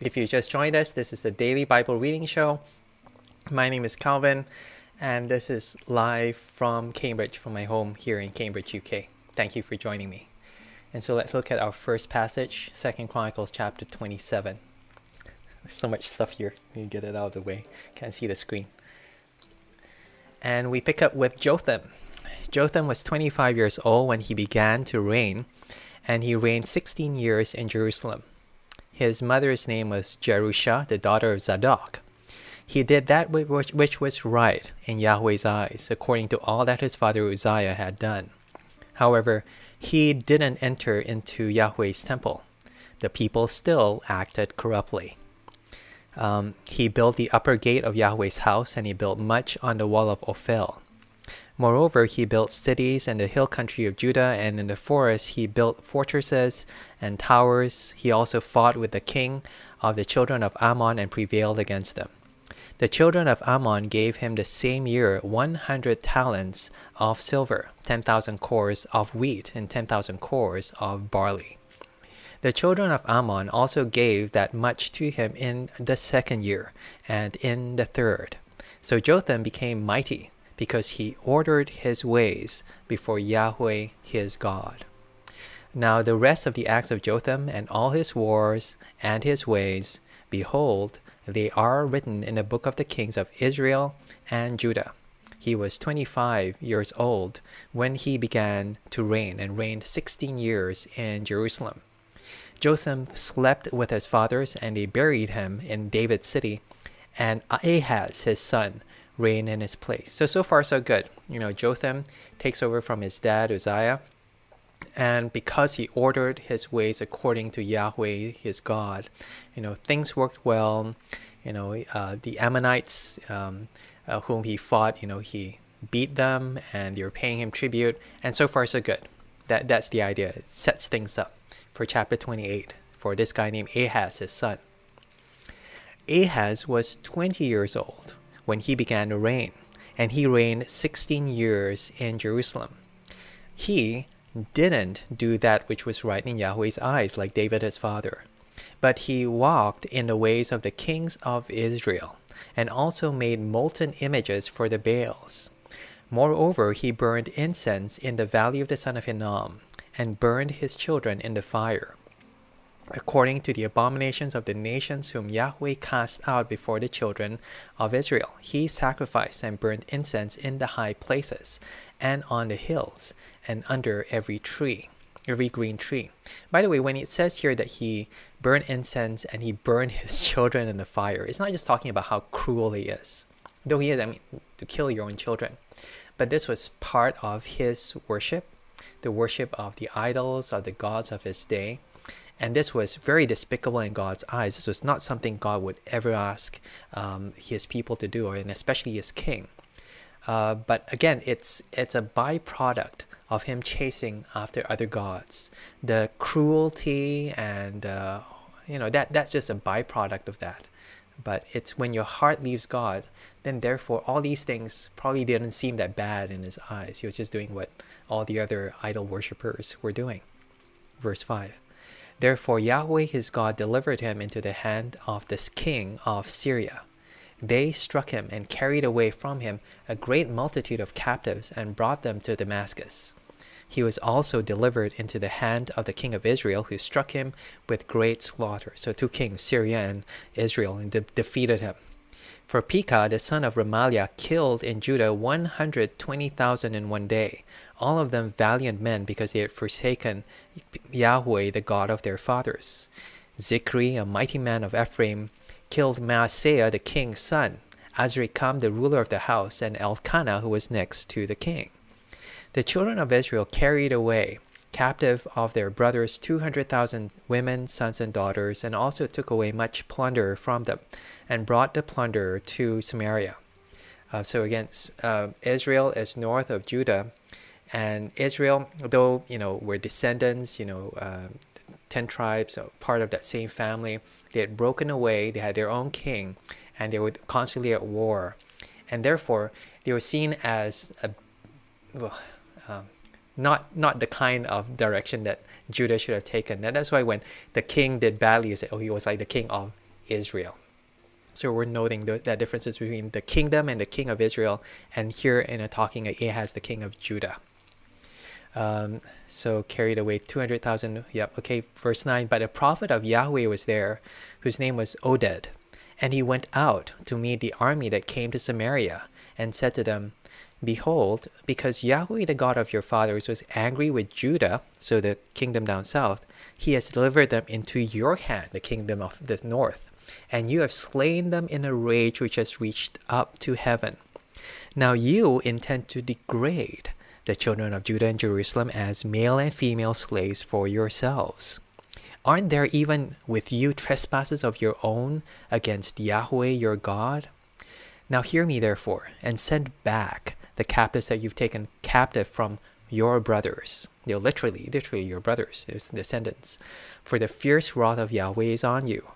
If you just joined us, this is the Daily Bible Reading Show. My name is Calvin, and this is live from Cambridge, from my home here in Cambridge, UK. Thank you for joining me. And so let's look at our first passage, Second Chronicles chapter 27. There's so much stuff here. Let me get it out of the way. Can't see the screen. And we pick up with Jotham. Jotham was 25 years old when he began to reign, and he reigned 16 years in Jerusalem. His mother's name was Jerusha, the daughter of Zadok. He did that which, was right in Yahweh's eyes, according to all that his father Uzziah had done. However, he didn't enter into Yahweh's temple. The people still acted corruptly. Um, he built the upper gate of Yahweh's house, and he built much on the wall of Ophel. Moreover, he built cities in the hill country of Judah, and in the forest he built fortresses and towers. He also fought with the king of the children of Ammon and prevailed against them. The children of Ammon gave him the same year 100 talents of silver, 10,000 cors of wheat, and 10,000 cors of barley. The children of Ammon also gave that much to him in the second year and in the third. So Jotham became mighty because he ordered his ways before Yahweh his God. Now the rest of the acts of Jotham and all his wars and his ways, behold, they are written in the book of the kings of Israel and Judah. He was 25 years old when he began to reign and reigned 16 years in Jerusalem. Jotham slept with his fathers and they buried him in David's city, and Ahaz, his son, reign in his place. So, so far, so good. You know, Jotham takes over from his dad, Uzziah, and because he ordered his ways according to Yahweh, his God, you know, things worked well. You know, uh, the Ammonites, um, uh, whom he fought, you know, he beat them and they were paying him tribute, and so far, so good. That, that's the idea. It sets things up for chapter 28 for this guy named Ahaz, his son. Ahaz was 20 years old when he began to reign, and he reigned 16 years in Jerusalem. He didn't do that which was right in Yahweh's eyes, like David his father, but he walked in the ways of the kings of Israel, and also made molten images for the Baals. Moreover, he burned incense in the valley of the son of Hinnom, and burned his children in the fire according to the abominations of the nations whom Yahweh cast out before the children of Israel. He sacrificed and burned incense in the high places, and on the hills, and under every tree, every green tree. By the way, when it says here that he burned incense and he burned his children in the fire, it's not just talking about how cruel he is. Though he is, I mean, to kill your own children. But this was part of his worship, the worship of the idols, of the gods of his day and this was very despicable in God's eyes. This was not something God would ever ask um, his people to do, or and especially his king. Uh, but again, it's it's a byproduct of him chasing after other gods. The cruelty and uh, you know that that's just a byproduct of that. But it's when your heart leaves God, then therefore all these things probably didn't seem that bad in his eyes. He was just doing what all the other idol worshippers were doing. Verse 5. Therefore Yahweh his God delivered him into the hand of this king of Syria. They struck him and carried away from him a great multitude of captives and brought them to Damascus. He was also delivered into the hand of the king of Israel, who struck him with great slaughter. So, two kings, Syria and Israel, and de- defeated him. For Pekah, the son of Remaliah, killed in Judah 120,000 in one day, all of them valiant men because they had forsaken Yahweh, the God of their fathers. Zichri, a mighty man of Ephraim, killed Maaseiah, the king's son, Azrikam, the ruler of the house, and Elkanah, who was next to the king. The children of Israel carried away captive of their brothers 200,000 women, sons, and daughters, and also took away much plunder from them, and brought the plunder to Samaria. Uh, so again, uh, Israel is north of Judah, and Israel, though you know were descendants, you know, uh, ten tribes, part of that same family, they had broken away. They had their own king, and they were constantly at war, and therefore they were seen as a well, um, not not the kind of direction that Judah should have taken. And that's why when the king did badly, he said, "Oh, he was like the king of Israel. So we're noting the, that differences between the kingdom and the king of Israel, and here in a talking Ahaz, the king of Judah. Um, so carried away 200,000. Yep, okay, verse 9. But a prophet of Yahweh was there, whose name was Oded. And he went out to meet the army that came to Samaria, and said to them, Behold, because Yahweh the God of your fathers was angry with Judah, so the kingdom down south, he has delivered them into your hand, the kingdom of the north and you have slain them in a rage which has reached up to heaven. Now you intend to degrade the children of Judah and Jerusalem as male and female slaves for yourselves. Aren't there even with you trespasses of your own against Yahweh your God? Now hear me therefore, and send back the captives that you've taken captive from your brothers. They're literally, literally your brothers, their descendants. For the fierce wrath of Yahweh is on you.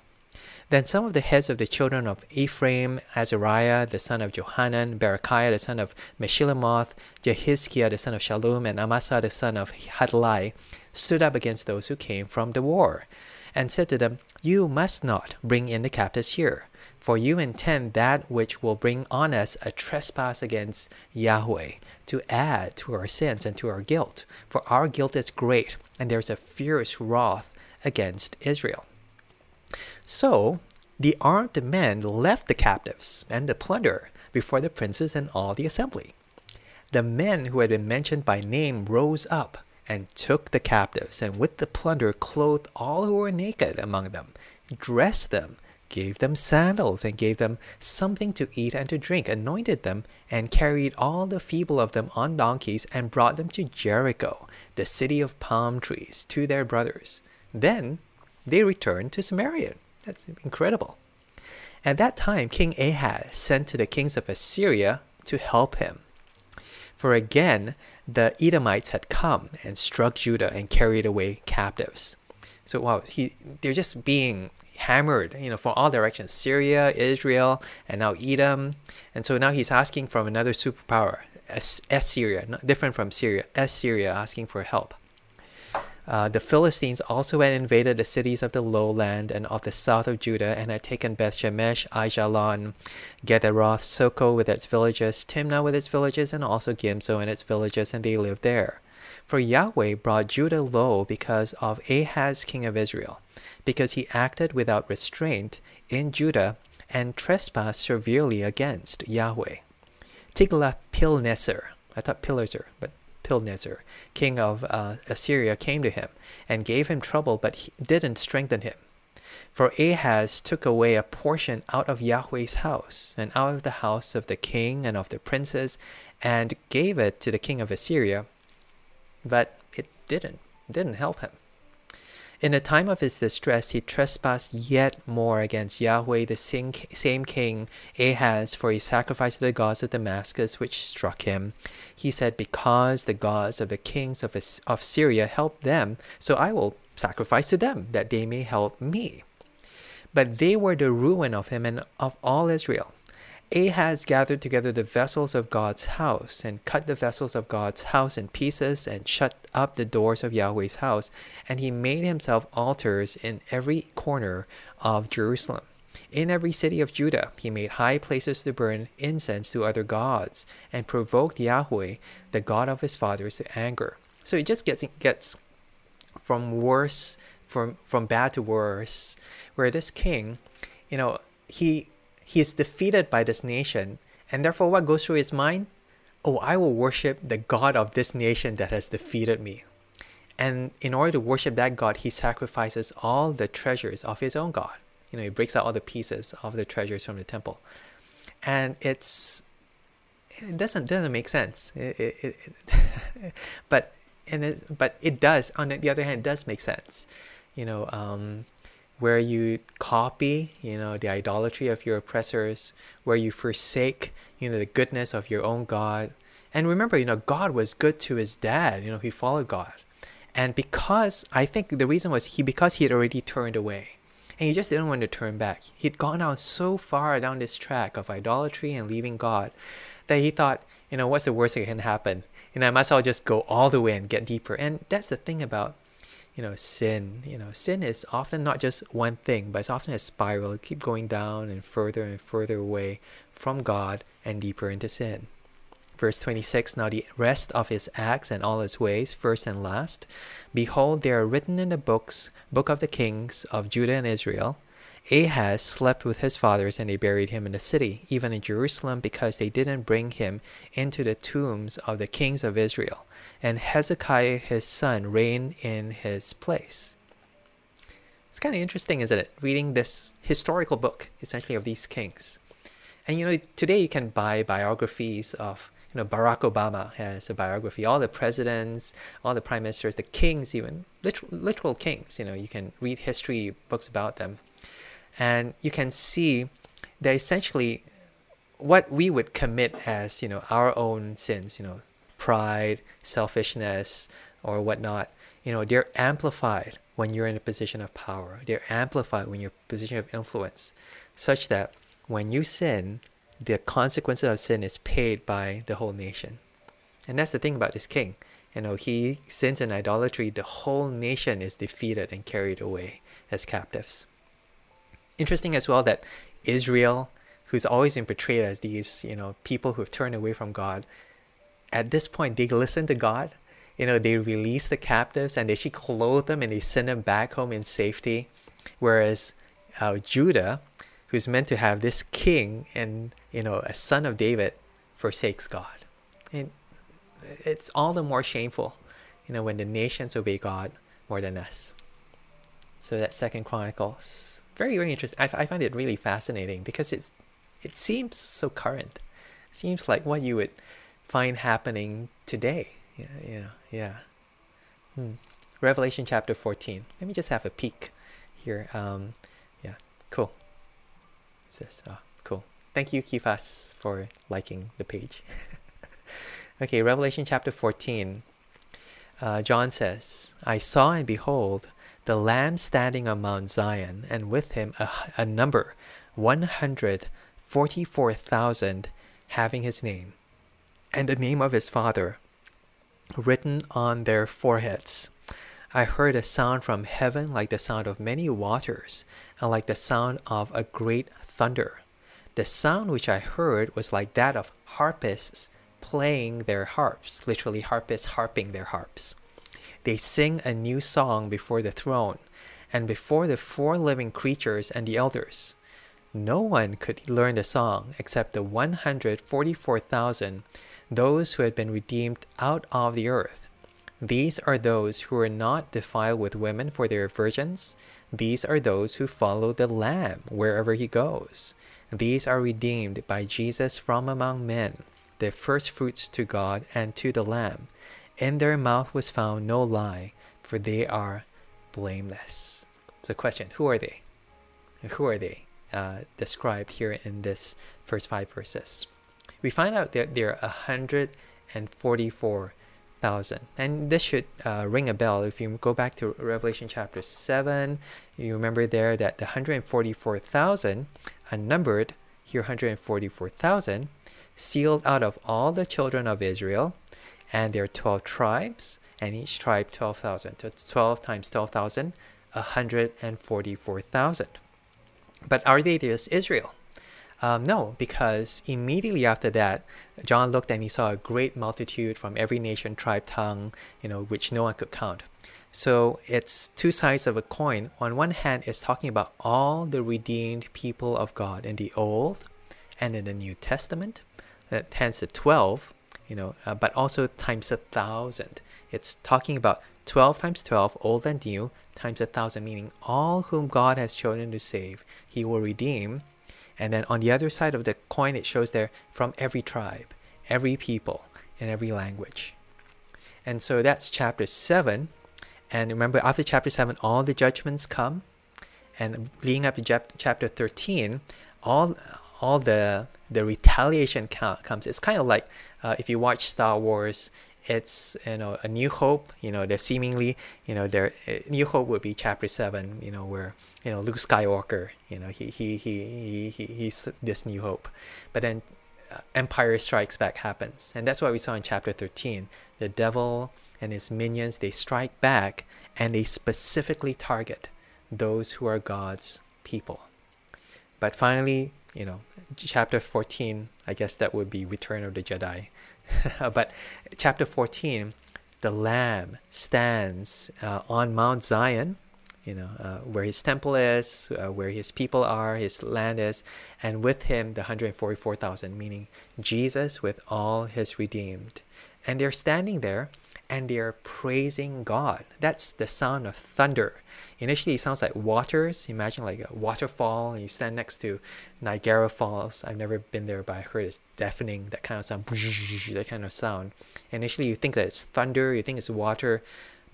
Then some of the heads of the children of Ephraim, Azariah the son of Johanan, Berechiah the son of Meshillemoth, Jehizkiah the son of Shallum, and Amasa the son of Hadlai stood up against those who came from the war, and said to them, You must not bring in the captives here, for you intend that which will bring on us a trespass against Yahweh, to add to our sins and to our guilt. For our guilt is great, and there is a fierce wrath against Israel. So the armed men left the captives and the plunder before the princes and all the assembly. The men who had been mentioned by name rose up and took the captives, and with the plunder clothed all who were naked among them, dressed them, gave them sandals, and gave them something to eat and to drink, anointed them, and carried all the feeble of them on donkeys, and brought them to Jericho, the city of palm trees, to their brothers. Then they returned to Samaria. That's incredible. At that time, King Ahaz sent to the kings of Assyria to help him. For again, the Edomites had come and struck Judah and carried away captives. So wow, he they're just being hammered, you know, from all directions: Syria, Israel, and now Edom. And so now he's asking from another superpower, Assyria, different from Syria, Assyria, asking for help. Uh, the Philistines also had invaded the cities of the lowland and of the south of Judah and had taken Beth Shemesh, Aijalon, Gederoth, Soko with its villages, Timnah with its villages, and also Gimzo and its villages, and they lived there. For Yahweh brought Judah low because of Ahaz king of Israel, because he acted without restraint in Judah and trespassed severely against Yahweh. Tiglath-Pilneser, I thought Pileser, but Pilneser, king of uh, Assyria, came to him and gave him trouble, but he didn't strengthen him. For Ahaz took away a portion out of Yahweh's house, and out of the house of the king and of the princes, and gave it to the king of Assyria, but it didn't, didn't help him. In the time of his distress, he trespassed yet more against Yahweh, the same king Ahaz, for he sacrificed to the gods of Damascus, which struck him. He said, Because the gods of the kings of, of Syria helped them, so I will sacrifice to them, that they may help me. But they were the ruin of him and of all Israel. Ahaz gathered together the vessels of God's house and cut the vessels of God's house in pieces and shut up the doors of Yahweh's house. And he made himself altars in every corner of Jerusalem. In every city of Judah, he made high places to burn incense to other gods and provoked Yahweh, the God of his fathers, to anger. So it just gets, gets from worse, from, from bad to worse, where this king, you know, he he is defeated by this nation, and therefore what goes through his mind? Oh, I will worship the God of this nation that has defeated me. And in order to worship that God, he sacrifices all the treasures of his own God. You know, he breaks out all the pieces of the treasures from the temple. And it's it doesn't doesn't make sense. It, it, it but and it, but it does. On the other hand, it does make sense. You know, um, where you copy, you know, the idolatry of your oppressors, where you forsake, you know, the goodness of your own God. And remember, you know, God was good to his dad, you know, he followed God. And because I think the reason was he because he had already turned away. And he just didn't want to turn back. He'd gone out so far down this track of idolatry and leaving God that he thought, you know, what's the worst that can happen? You know, I might as well just go all the way and get deeper. And that's the thing about you know, sin. You know, sin is often not just one thing, but it's often a spiral. It keep going down and further and further away from God and deeper into sin. Verse 26 Now the rest of his acts and all his ways, first and last, behold, they are written in the books, book of the kings of Judah and Israel. Ahaz slept with his fathers, and they buried him in the city, even in Jerusalem, because they didn't bring him into the tombs of the kings of Israel. And Hezekiah his son reigned in his place. It's kind of interesting, isn't it? Reading this historical book, essentially, of these kings. And you know, today you can buy biographies of you know, Barack Obama has a biography. All the presidents, all the prime ministers, the kings, even literal, literal kings. You know, you can read history books about them and you can see that essentially what we would commit as you know our own sins you know pride selfishness or whatnot you know they're amplified when you're in a position of power. They're amplified when you're in a position of influence such that when you sin the consequences of sin is paid by the whole nation. And that's the thing about this king. You know he sins in idolatry the whole nation is defeated and carried away as captives interesting as well that Israel, who's always been portrayed as these, you know, people who have turned away from God, at this point they listen to God. You know, they release the captives and they actually clothe them and they send them back home in safety. Whereas uh, Judah, who's meant to have this king and you know a son of David, forsakes God. And it's all the more shameful, you know, when the nations obey God more than us. So that's Second Chronicles very very interesting. I, I find it really fascinating because it's it seems so current. It seems like what you would find happening today. Yeah, know, yeah. Hmm. Revelation chapter 14. Let me just have a peek here. Um, yeah, cool. What's this? Oh, cool. Thank you, Kifas, for liking the page. okay, Revelation chapter 14. Uh, John says, I saw and behold the Lamb standing on Mount Zion, and with him a, a number, 144,000, having his name, and the name of his Father written on their foreheads. I heard a sound from heaven like the sound of many waters, and like the sound of a great thunder. The sound which I heard was like that of harpists playing their harps, literally harpists harping their harps. They sing a new song before the throne and before the four living creatures and the elders. No one could learn the song except the 144,000, those who had been redeemed out of the earth. These are those who are not defiled with women for their virgins. These are those who follow the Lamb wherever he goes. These are redeemed by Jesus from among men, the firstfruits to God and to the Lamb. In their mouth was found no lie, for they are blameless. So, question Who are they? Who are they uh, described here in this first five verses? We find out that there are 144,000. And this should uh, ring a bell. If you go back to Revelation chapter 7, you remember there that the 144,000 unnumbered, here 144,000, sealed out of all the children of Israel and there are 12 tribes, and each tribe 12,000. So it's 12 times 12,000, 144,000. But are they just Israel? Um, no, because immediately after that, John looked and he saw a great multitude from every nation, tribe, tongue, you know, which no one could count. So it's two sides of a coin. On one hand, it's talking about all the redeemed people of God in the Old and in the New Testament. Hence the 12 you know, uh, but also times a thousand. It's talking about 12 times 12, old and new, times a thousand, meaning all whom God has chosen to save, he will redeem. And then on the other side of the coin, it shows there from every tribe, every people, and every language. And so that's chapter 7. And remember, after chapter 7, all the judgments come. And leading up to chapter 13, all all the the retaliation comes. It's kind of like uh, if you watch Star Wars, it's you know a New Hope. You know, they're seemingly you know their uh, New Hope would be Chapter Seven. You know where you know Luke Skywalker. You know he he he he, he's this New Hope, but then uh, Empire Strikes Back happens, and that's what we saw in Chapter Thirteen. The devil and his minions they strike back, and they specifically target those who are God's people. But finally, you know, chapter 14, I guess that would be Return of the Jedi. but chapter 14, the Lamb stands uh, on Mount Zion, you know, uh, where his temple is, uh, where his people are, his land is, and with him the 144,000, meaning Jesus with all his redeemed. And they're standing there and they're praising God. That's the sound of thunder. Initially, it sounds like waters. Imagine like a waterfall, and you stand next to Niagara Falls. I've never been there, but I heard it's deafening, that kind of sound, that kind of sound. Initially, you think that it's thunder, you think it's water,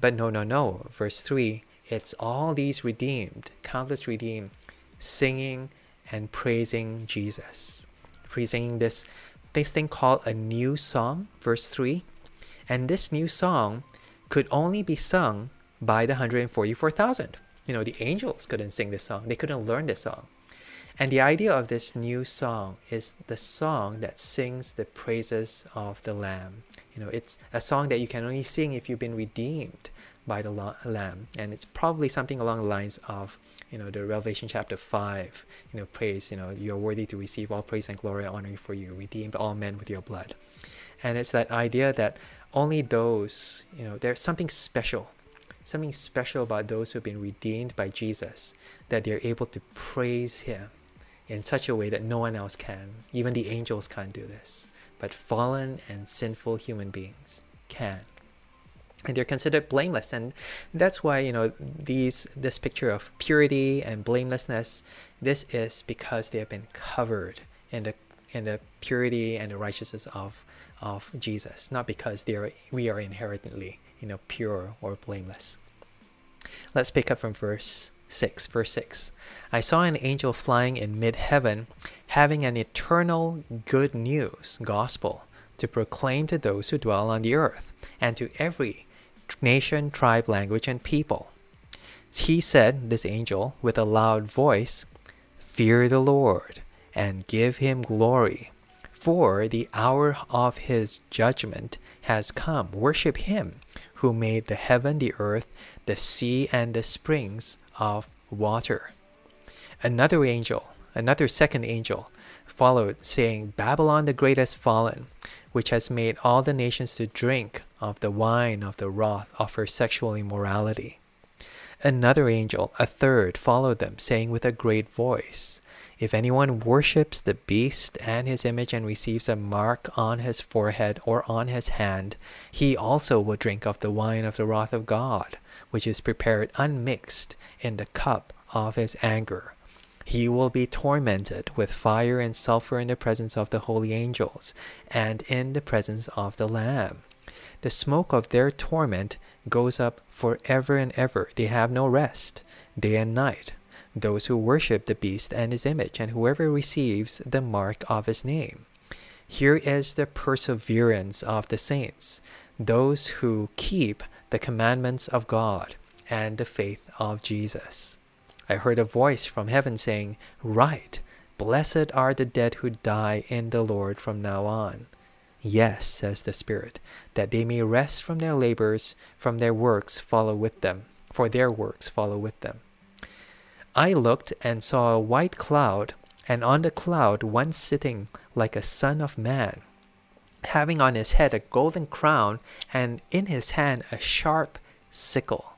but no, no, no. Verse 3 it's all these redeemed, countless redeemed, singing and praising Jesus. Praising this, this thing called a new song, verse 3 and this new song could only be sung by the 144,000. You know, the angels couldn't sing this song, they couldn't learn this song. And the idea of this new song is the song that sings the praises of the Lamb. You know, it's a song that you can only sing if you've been redeemed by the Lamb. And it's probably something along the lines of, you know, the Revelation chapter 5, you know, praise, you know, you're worthy to receive all praise and glory and honor for you, redeemed all men with your blood. And it's that idea that only those, you know, there's something special, something special about those who have been redeemed by Jesus, that they're able to praise Him in such a way that no one else can. Even the angels can't do this, but fallen and sinful human beings can. And they're considered blameless, and that's why you know these this picture of purity and blamelessness. This is because they have been covered in the in the purity and the righteousness of of Jesus, not because they are, we are inherently, you know, pure or blameless. Let's pick up from verse 6. Verse 6. I saw an angel flying in mid heaven, having an eternal good news, gospel, to proclaim to those who dwell on the earth, and to every nation, tribe, language, and people. He said, this angel, with a loud voice, Fear the Lord, and give him glory for the hour of his judgment has come. Worship him who made the heaven, the earth, the sea, and the springs of water. Another angel, another second angel, followed, saying, Babylon the great has fallen, which has made all the nations to drink of the wine of the wrath of her sexual immorality. Another angel, a third, followed them, saying with a great voice, if anyone worships the beast and his image and receives a mark on his forehead or on his hand, he also will drink of the wine of the wrath of God, which is prepared unmixed in the cup of his anger. He will be tormented with fire and sulfur in the presence of the holy angels and in the presence of the Lamb. The smoke of their torment goes up forever and ever. They have no rest, day and night those who worship the beast and his image, and whoever receives the mark of his name. Here is the perseverance of the saints, those who keep the commandments of God and the faith of Jesus. I heard a voice from heaven saying, Write, blessed are the dead who die in the Lord from now on. Yes, says the Spirit, that they may rest from their labors, from their works follow with them, for their works follow with them. I looked and saw a white cloud, and on the cloud one sitting like a son of man, having on his head a golden crown, and in his hand a sharp sickle.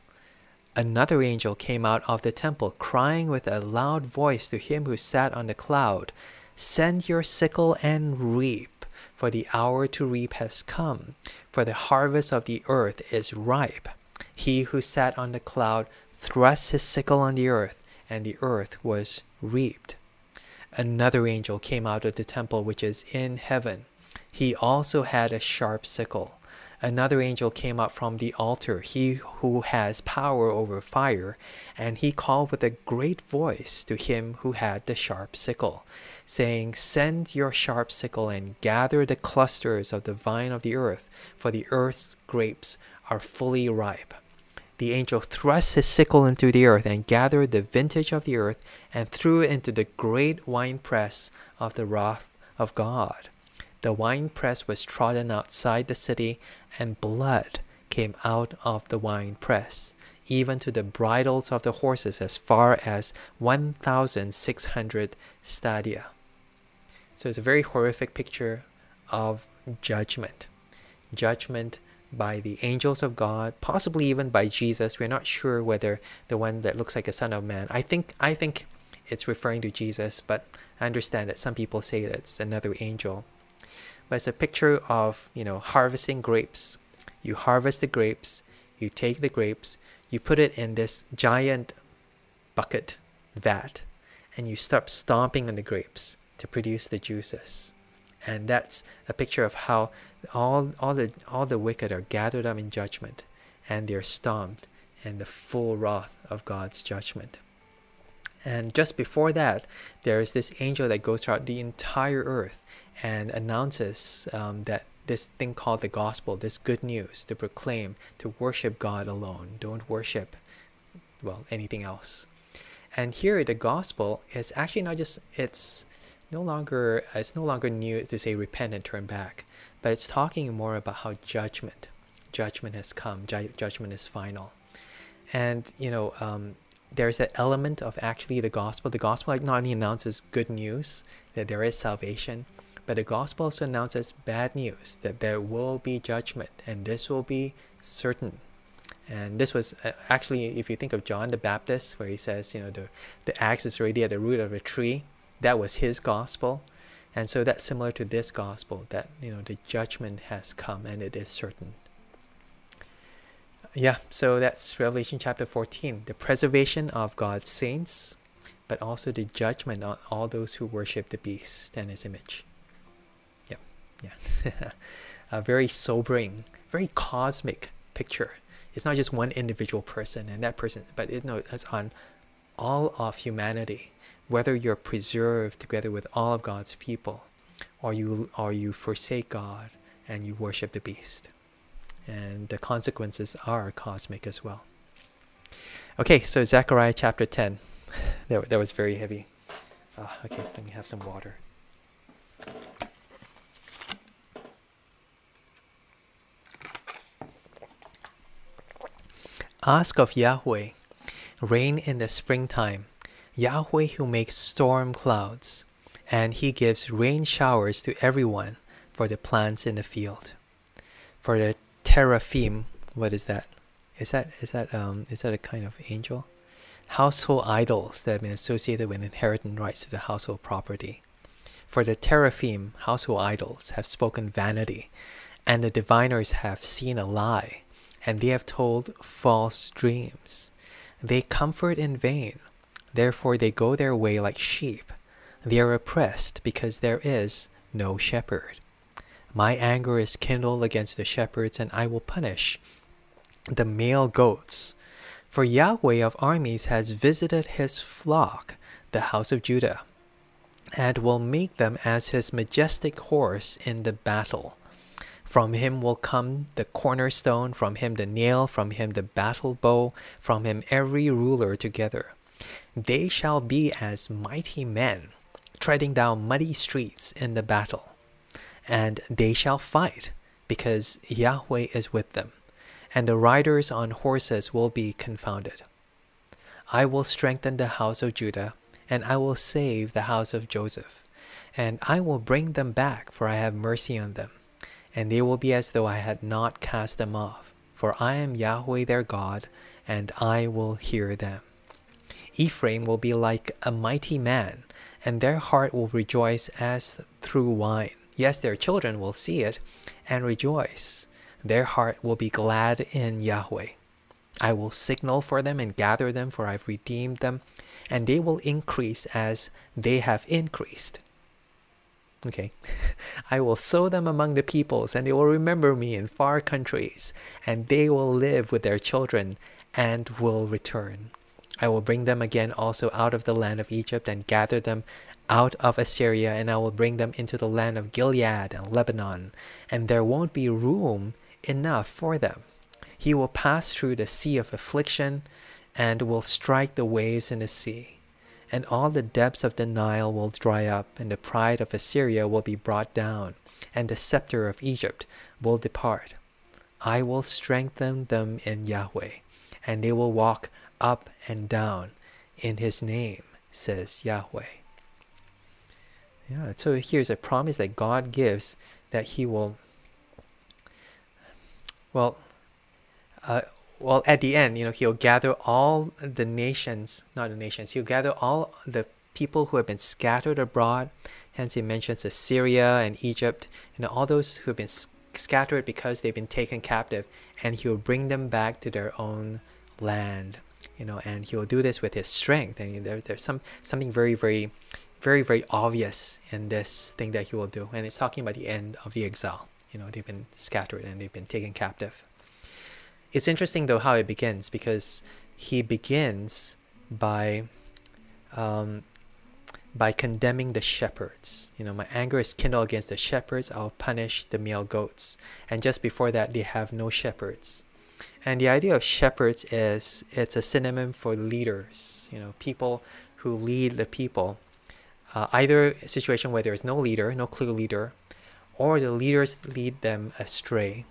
Another angel came out of the temple, crying with a loud voice to him who sat on the cloud, Send your sickle and reap, for the hour to reap has come, for the harvest of the earth is ripe. He who sat on the cloud thrust his sickle on the earth, and the earth was reaped. Another angel came out of the temple which is in heaven. He also had a sharp sickle. Another angel came up from the altar, he who has power over fire, and he called with a great voice to him who had the sharp sickle, saying, Send your sharp sickle and gather the clusters of the vine of the earth, for the earth's grapes are fully ripe the angel thrust his sickle into the earth and gathered the vintage of the earth and threw it into the great winepress of the wrath of God. The winepress was trodden outside the city, and blood came out of the winepress, even to the bridles of the horses as far as 1,600 stadia. So it's a very horrific picture of judgment. Judgment by the angels of God, possibly even by Jesus. We're not sure whether the one that looks like a son of man. I think I think it's referring to Jesus, but I understand that some people say that it's another angel. But it's a picture of, you know, harvesting grapes. You harvest the grapes, you take the grapes, you put it in this giant bucket vat, and you start stomping on the grapes to produce the juices. And that's a picture of how all, all, the, all the wicked are gathered up in judgment and they're stomped in the full wrath of God's judgment. And just before that, there is this angel that goes throughout the entire earth and announces um, that this thing called the gospel, this good news to proclaim, to worship God alone. Don't worship, well, anything else. And here, the gospel is actually not just, it's no longer it's no longer new to say repent and turn back, but it's talking more about how judgment, judgment has come, ju- judgment is final, and you know um, there's that element of actually the gospel. The gospel not only announces good news that there is salvation, but the gospel also announces bad news that there will be judgment, and this will be certain. And this was uh, actually, if you think of John the Baptist, where he says, you know, the, the axe is already at the root of a tree, that was his gospel. And so that's similar to this gospel that, you know, the judgment has come and it is certain. Yeah, so that's Revelation chapter 14 the preservation of God's saints, but also the judgment on all those who worship the beast and his image. Yeah, yeah. a very sobering, very cosmic picture. It's not just one individual person and that person, but it, no, it's on all of humanity whether you're preserved together with all of God's people or you or you forsake God and you worship the beast. And the consequences are cosmic as well. Okay, so Zechariah chapter 10. That, that was very heavy. Uh, okay, let me have some water. Ask of Yahweh, rain in the springtime Yahweh who makes storm clouds, and he gives rain showers to everyone for the plants in the field. For the teraphim, what is that? Is that is that um is that a kind of angel? Household idols that have been associated with inheritance rights to the household property. For the teraphim, household idols, have spoken vanity, and the diviners have seen a lie, and they have told false dreams. They comfort in vain, Therefore they go their way like sheep. They are oppressed because there is no shepherd. My anger is kindled against the shepherds, and I will punish the male goats. For Yahweh of armies has visited his flock, the house of Judah, and will make them as his majestic horse in the battle. From him will come the cornerstone, from him the nail, from him the battle bow, from him every ruler together. They shall be as mighty men, treading down muddy streets in the battle. And they shall fight, because Yahweh is with them, and the riders on horses will be confounded. I will strengthen the house of Judah, and I will save the house of Joseph, and I will bring them back, for I have mercy on them, and they will be as though I had not cast them off. For I am Yahweh their God, and I will hear them. Ephraim will be like a mighty man, and their heart will rejoice as through wine. Yes, their children will see it and rejoice. Their heart will be glad in Yahweh. I will signal for them and gather them, for I've redeemed them, and they will increase as they have increased. Okay. I will sow them among the peoples, and they will remember me in far countries, and they will live with their children and will return. I will bring them again also out of the land of Egypt and gather them out of Assyria, and I will bring them into the land of Gilead and Lebanon, and there won't be room enough for them. He will pass through the sea of affliction and will strike the waves in the sea. And all the depths of the Nile will dry up, and the pride of Assyria will be brought down, and the scepter of Egypt will depart. I will strengthen them in Yahweh and they will walk up and down in his name, says Yahweh. Yeah, so here's a promise that God gives that he will well uh, well at the end you know he'll gather all the nations not the nations he'll gather all the people who have been scattered abroad hence he mentions assyria and egypt and all those who have been scattered because they've been taken captive and he'll bring them back to their own land you know and he'll do this with his strength and there, there's some something very very very very obvious in this thing that he will do and it's talking about the end of the exile you know they've been scattered and they've been taken captive it's interesting though how it begins because he begins by um, by condemning the shepherds. You know, my anger is kindled against the shepherds. I'll punish the male goats. And just before that, they have no shepherds. And the idea of shepherds is it's a synonym for leaders. You know, people who lead the people. Uh, either a situation where there is no leader, no clear leader, or the leaders lead them astray.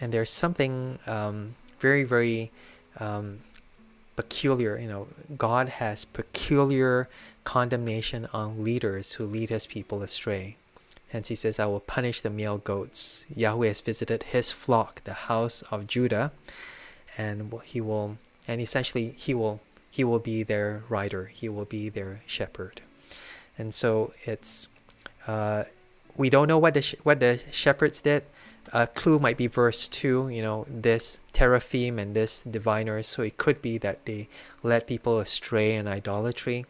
And there's something um, very, very um, peculiar. You know, God has peculiar condemnation on leaders who lead his people astray. Hence he says, I will punish the male goats. Yahweh has visited his flock, the house of Judah, and he will and essentially he will he will be their rider, he will be their shepherd. And so it's uh, we don't know what the what the shepherds did. A clue might be verse two. You know this teraphim and this diviners. So it could be that they led people astray in idolatry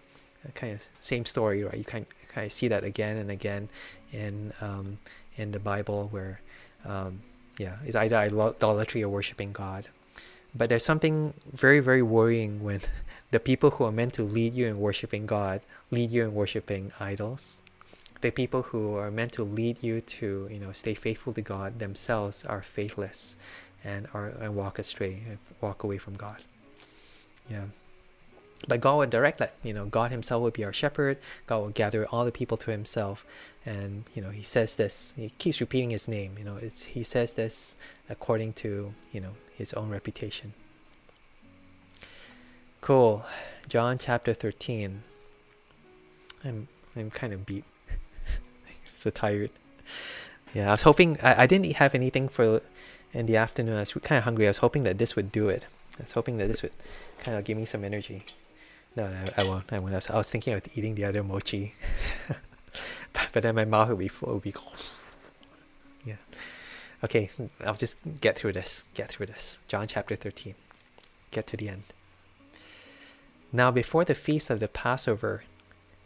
kind of same story, right? You kind kind of see that again and again in um, in the Bible, where um, yeah, it's either idolatry or worshiping God. But there's something very very worrying when the people who are meant to lead you in worshiping God lead you in worshiping idols. The people who are meant to lead you to you know stay faithful to God themselves are faithless, and are and walk astray and walk away from God. Yeah. But God will direct that. You know, God Himself will be our shepherd. God will gather all the people to Himself, and you know, He says this. He keeps repeating His name. You know, it's He says this according to you know His own reputation. Cool. John chapter thirteen. I'm I'm kind of beat. so tired. Yeah, I was hoping I, I didn't have anything for in the afternoon. I was kind of hungry. I was hoping that this would do it. I was hoping that this would kind of give me some energy. No, no, I won't. I won't. I was thinking of eating the other mochi, but, but then my mouth will be full. Will be, yeah. Okay, I'll just get through this. Get through this. John chapter thirteen. Get to the end. Now, before the feast of the Passover,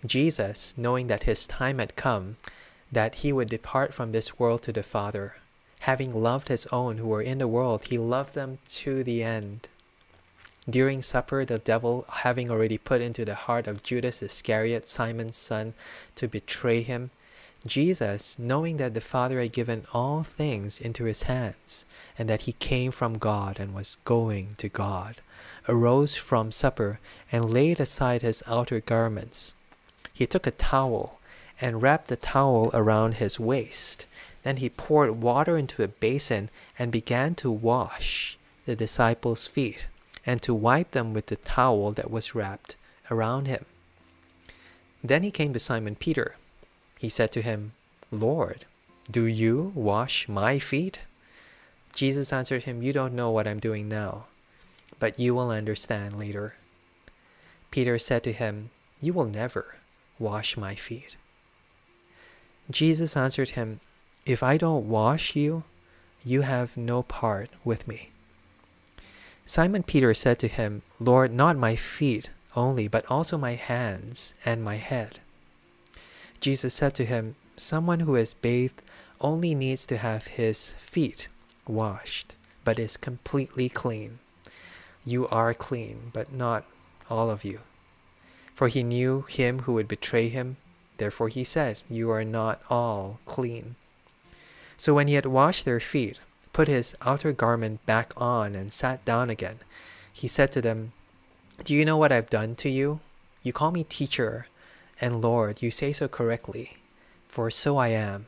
Jesus, knowing that his time had come, that he would depart from this world to the Father, having loved his own who were in the world, he loved them to the end. During supper, the devil, having already put into the heart of Judas Iscariot, Simon's son, to betray him, Jesus, knowing that the Father had given all things into his hands, and that he came from God and was going to God, arose from supper and laid aside his outer garments. He took a towel and wrapped the towel around his waist. Then he poured water into a basin and began to wash the disciples' feet and to wipe them with the towel that was wrapped around him. Then he came to Simon Peter. He said to him, Lord, do you wash my feet? Jesus answered him, You don't know what I'm doing now, but you will understand later. Peter said to him, You will never wash my feet. Jesus answered him, If I don't wash you, you have no part with me. Simon Peter said to him, Lord, not my feet only, but also my hands and my head. Jesus said to him, Someone who has bathed only needs to have his feet washed, but is completely clean. You are clean, but not all of you. For he knew him who would betray him, therefore he said, You are not all clean. So when he had washed their feet, put his outer garment back on and sat down again. He said to them, Do you know what I've done to you? You call me teacher and Lord, you say so correctly, for so I am.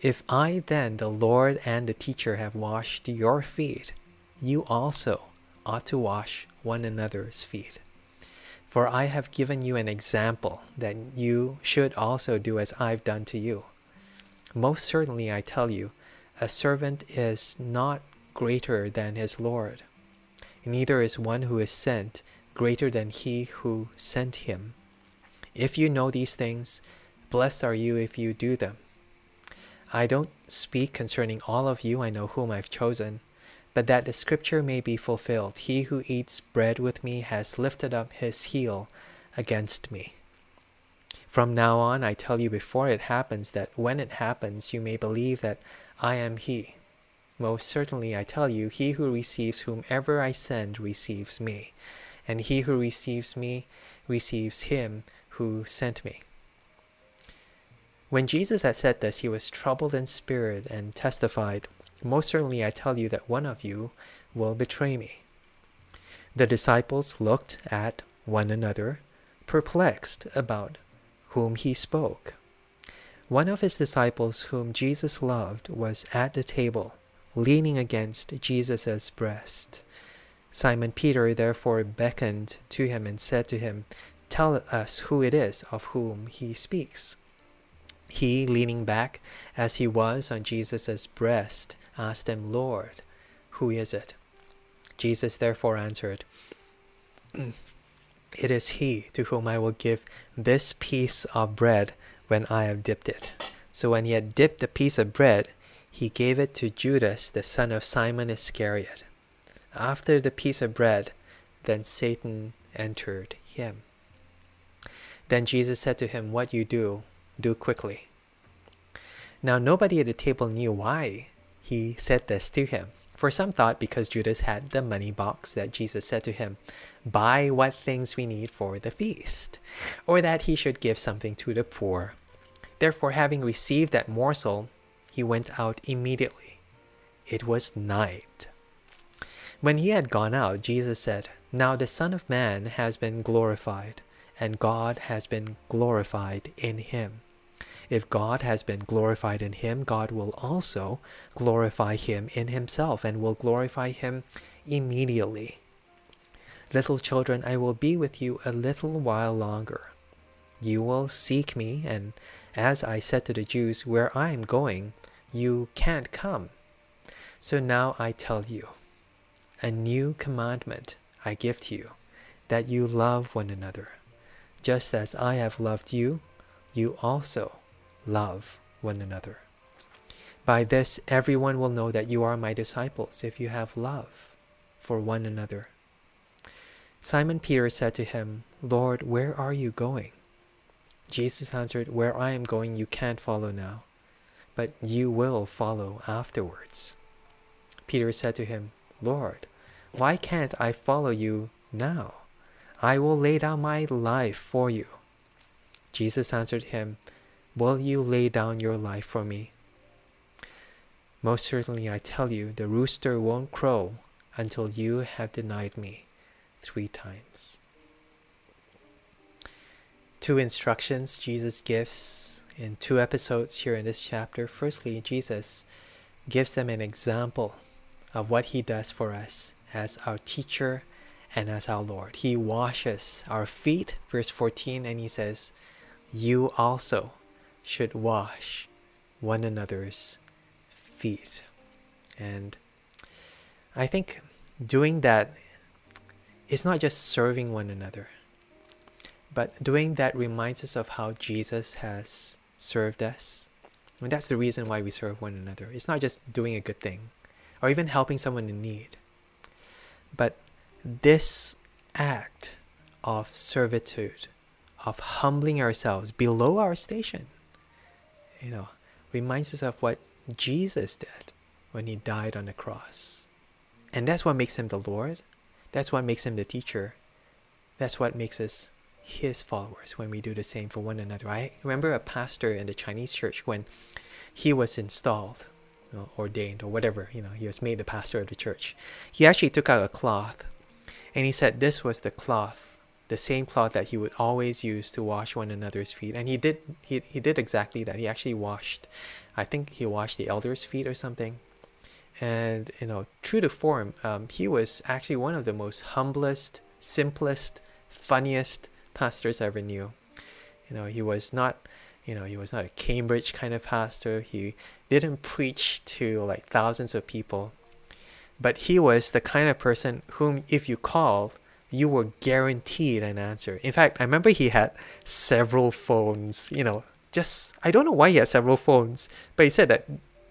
If I then, the Lord and the teacher, have washed your feet, you also ought to wash one another's feet. For I have given you an example that you should also do as I've done to you. Most certainly, I tell you, a servant is not greater than his Lord, neither is one who is sent greater than he who sent him. If you know these things, blessed are you if you do them. I don't speak concerning all of you, I know whom I've chosen, but that the scripture may be fulfilled He who eats bread with me has lifted up his heel against me. From now on, I tell you before it happens that when it happens, you may believe that I am He. Most certainly, I tell you, he who receives whomever I send receives me, and he who receives me receives him who sent me. When Jesus had said this, he was troubled in spirit and testified, Most certainly I tell you that one of you will betray me. The disciples looked at one another, perplexed about whom he spoke. One of his disciples, whom Jesus loved, was at the table, leaning against Jesus' breast. Simon Peter therefore beckoned to him and said to him, Tell us who it is of whom he speaks. He, leaning back as he was on Jesus' breast, asked him, Lord, who is it? Jesus therefore answered, It is he to whom I will give this piece of bread when I have dipped it. So when he had dipped the piece of bread, he gave it to Judas, the son of Simon Iscariot. After the piece of bread, then Satan entered him. Then Jesus said to him, What you do, do quickly. Now nobody at the table knew why he said this to him. For some thought because Judas had the money box that Jesus said to him, Buy what things we need for the feast, or that he should give something to the poor. Therefore, having received that morsel, he went out immediately. It was night. When he had gone out, Jesus said, Now the Son of Man has been glorified, and God has been glorified in him. If God has been glorified in him, God will also glorify him in himself and will glorify him immediately. Little children, I will be with you a little while longer. You will seek me, and as I said to the Jews, Where I am going, you can't come. So now I tell you, a new commandment I give to you, that you love one another. Just as I have loved you, you also love one another. By this, everyone will know that you are my disciples if you have love for one another. Simon Peter said to him, Lord, where are you going? Jesus answered, Where I am going, you can't follow now, but you will follow afterwards. Peter said to him, Lord, why can't I follow you now? I will lay down my life for you. Jesus answered him, Will you lay down your life for me? Most certainly I tell you, the rooster won't crow until you have denied me three times. Two instructions Jesus gives in two episodes here in this chapter. Firstly, Jesus gives them an example of what he does for us as our teacher and as our Lord. He washes our feet, verse 14, and he says, You also should wash one another's feet. And I think doing that is not just serving one another, but doing that reminds us of how Jesus has served us. And that's the reason why we serve one another. It's not just doing a good thing or even helping someone in need. But this act of servitude, of humbling ourselves below our station, you know, reminds us of what Jesus did when he died on the cross. And that's what makes him the Lord. That's what makes him the teacher. That's what makes us his followers when we do the same for one another. I remember a pastor in the Chinese church when he was installed, you know, ordained, or whatever, you know, he was made the pastor of the church. He actually took out a cloth and he said this was the cloth the same cloth that he would always use to wash one another's feet. And he did he, he did exactly that. He actually washed I think he washed the elders' feet or something. And you know, true to form, um, he was actually one of the most humblest, simplest, funniest pastors I ever knew. You know, he was not, you know, he was not a Cambridge kind of pastor. He didn't preach to like thousands of people, but he was the kind of person whom, if you called, you were guaranteed an answer. In fact, I remember he had several phones, you know, just, I don't know why he had several phones, but he said that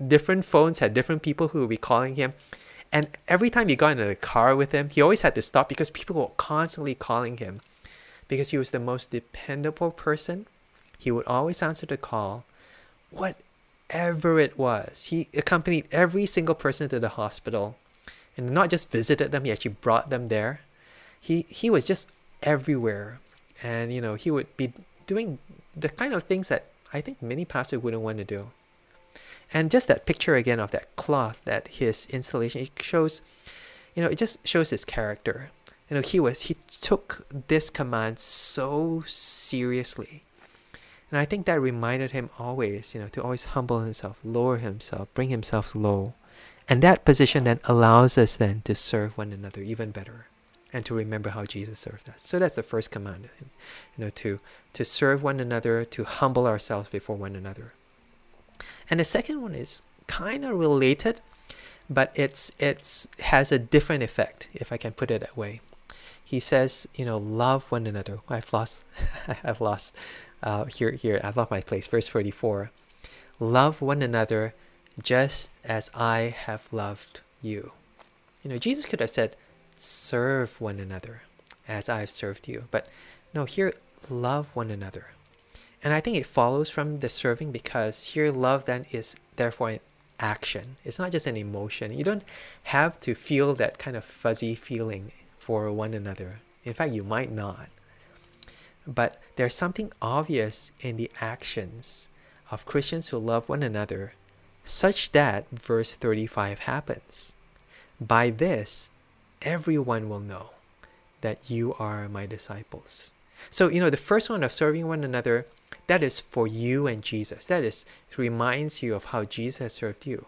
different phones had different people who would be calling him. And every time he got into the car with him, he always had to stop because people were constantly calling him because he was the most dependable person. He would always answer the call, whatever it was. He accompanied every single person to the hospital and not just visited them, he actually brought them there he he was just everywhere, and you know he would be doing the kind of things that I think many pastors wouldn't want to do. And just that picture again of that cloth, that his installation, it shows, you know, it just shows his character. You know, he was he took this command so seriously. And I think that reminded him always, you know, to always humble himself, lower himself, bring himself low. And that position then allows us then to serve one another even better and to remember how Jesus served us. So that's the first command, you know, to to serve one another, to humble ourselves before one another. And the second one is kind of related, but it's it's has a different effect, if I can put it that way. He says, you know, love one another. I've lost, I've lost. Uh, here, here, I've lost my place. Verse forty-four. Love one another, just as I have loved you. You know, Jesus could have said, serve one another as I have served you. But no, here, love one another. And I think it follows from the serving because here, love then is therefore an action. It's not just an emotion. You don't have to feel that kind of fuzzy feeling for one another. In fact, you might not. But there's something obvious in the actions of Christians who love one another, such that verse 35 happens. By this, everyone will know that you are my disciples. So, you know, the first one of serving one another, that is for you and Jesus. That is reminds you of how Jesus served you.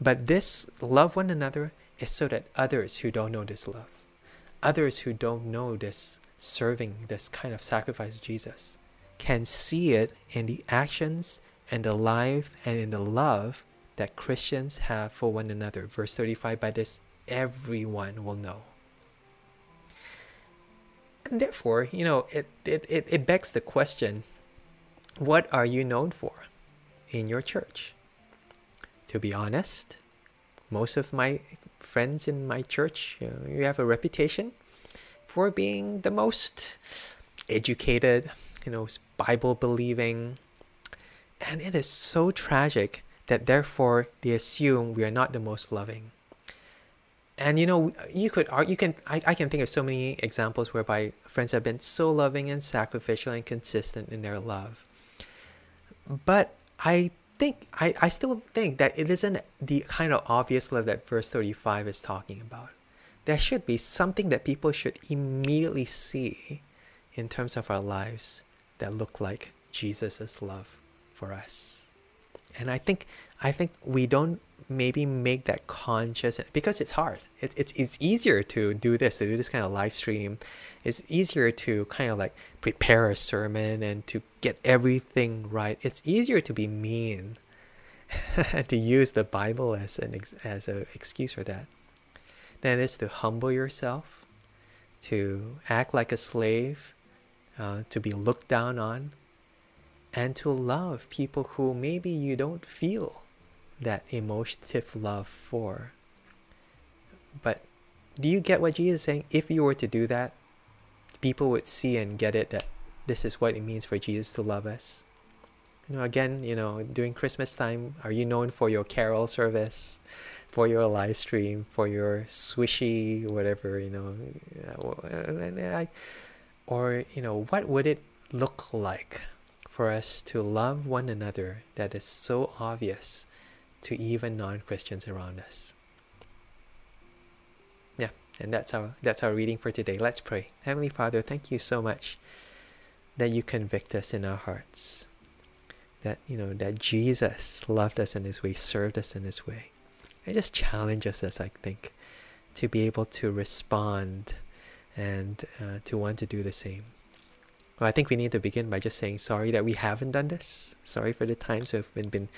But this love one another is so that others who don't know this love, others who don't know this serving, this kind of sacrifice of Jesus, can see it in the actions and the life and in the love that Christians have for one another. Verse 35 by this everyone will know. And therefore, you know, it, it, it, it begs the question what are you known for in your church? To be honest, most of my friends in my church, you, know, you have a reputation for being the most educated, you know, Bible believing. And it is so tragic that therefore they assume we are not the most loving and you know you could you can I, I can think of so many examples whereby friends have been so loving and sacrificial and consistent in their love. But i think i, I still think that it isn't the kind of obvious love that verse 35 is talking about. There should be something that people should immediately see in terms of our lives that look like jesus' love for us. And i think i think we don't maybe make that conscious because it's hard. It, it's it's easier to do this to do this kind of live stream. It's easier to kind of like prepare a sermon and to get everything right. It's easier to be mean, to use the Bible as an as an excuse for that, than it's to humble yourself, to act like a slave, uh, to be looked down on, and to love people who maybe you don't feel that emotive love for. But do you get what Jesus is saying? If you were to do that, people would see and get it that this is what it means for Jesus to love us. You know, again, you know, during Christmas time, are you known for your carol service, for your live stream, for your swishy, whatever, you know, uh, or, you know, what would it look like for us to love one another that is so obvious to even non-Christians around us. Yeah, and that's our that's our reading for today. Let's pray. Heavenly Father, thank you so much that you convict us in our hearts. That you know that Jesus loved us in this way, served us in this way. It just challenges us, I think, to be able to respond and uh, to want to do the same. Well, I think we need to begin by just saying sorry that we haven't done this. Sorry for the times we've been, been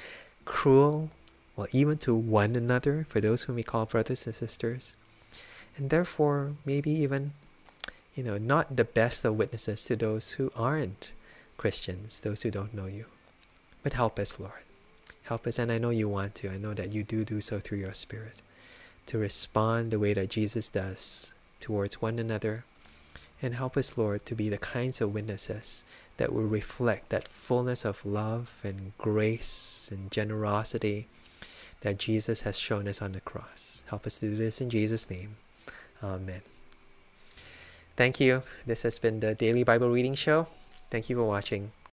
cruel, well, even to one another, for those whom we call brothers and sisters. And therefore, maybe even, you know, not the best of witnesses to those who aren't Christians, those who don't know you. But help us, Lord. Help us, and I know you want to. I know that you do do so through your Spirit, to respond the way that Jesus does towards one another. And help us, Lord, to be the kinds of witnesses that will reflect that fullness of love and grace and generosity that Jesus has shown us on the cross. Help us to do this in Jesus' name. Amen. Thank you. This has been the Daily Bible Reading Show. Thank you for watching.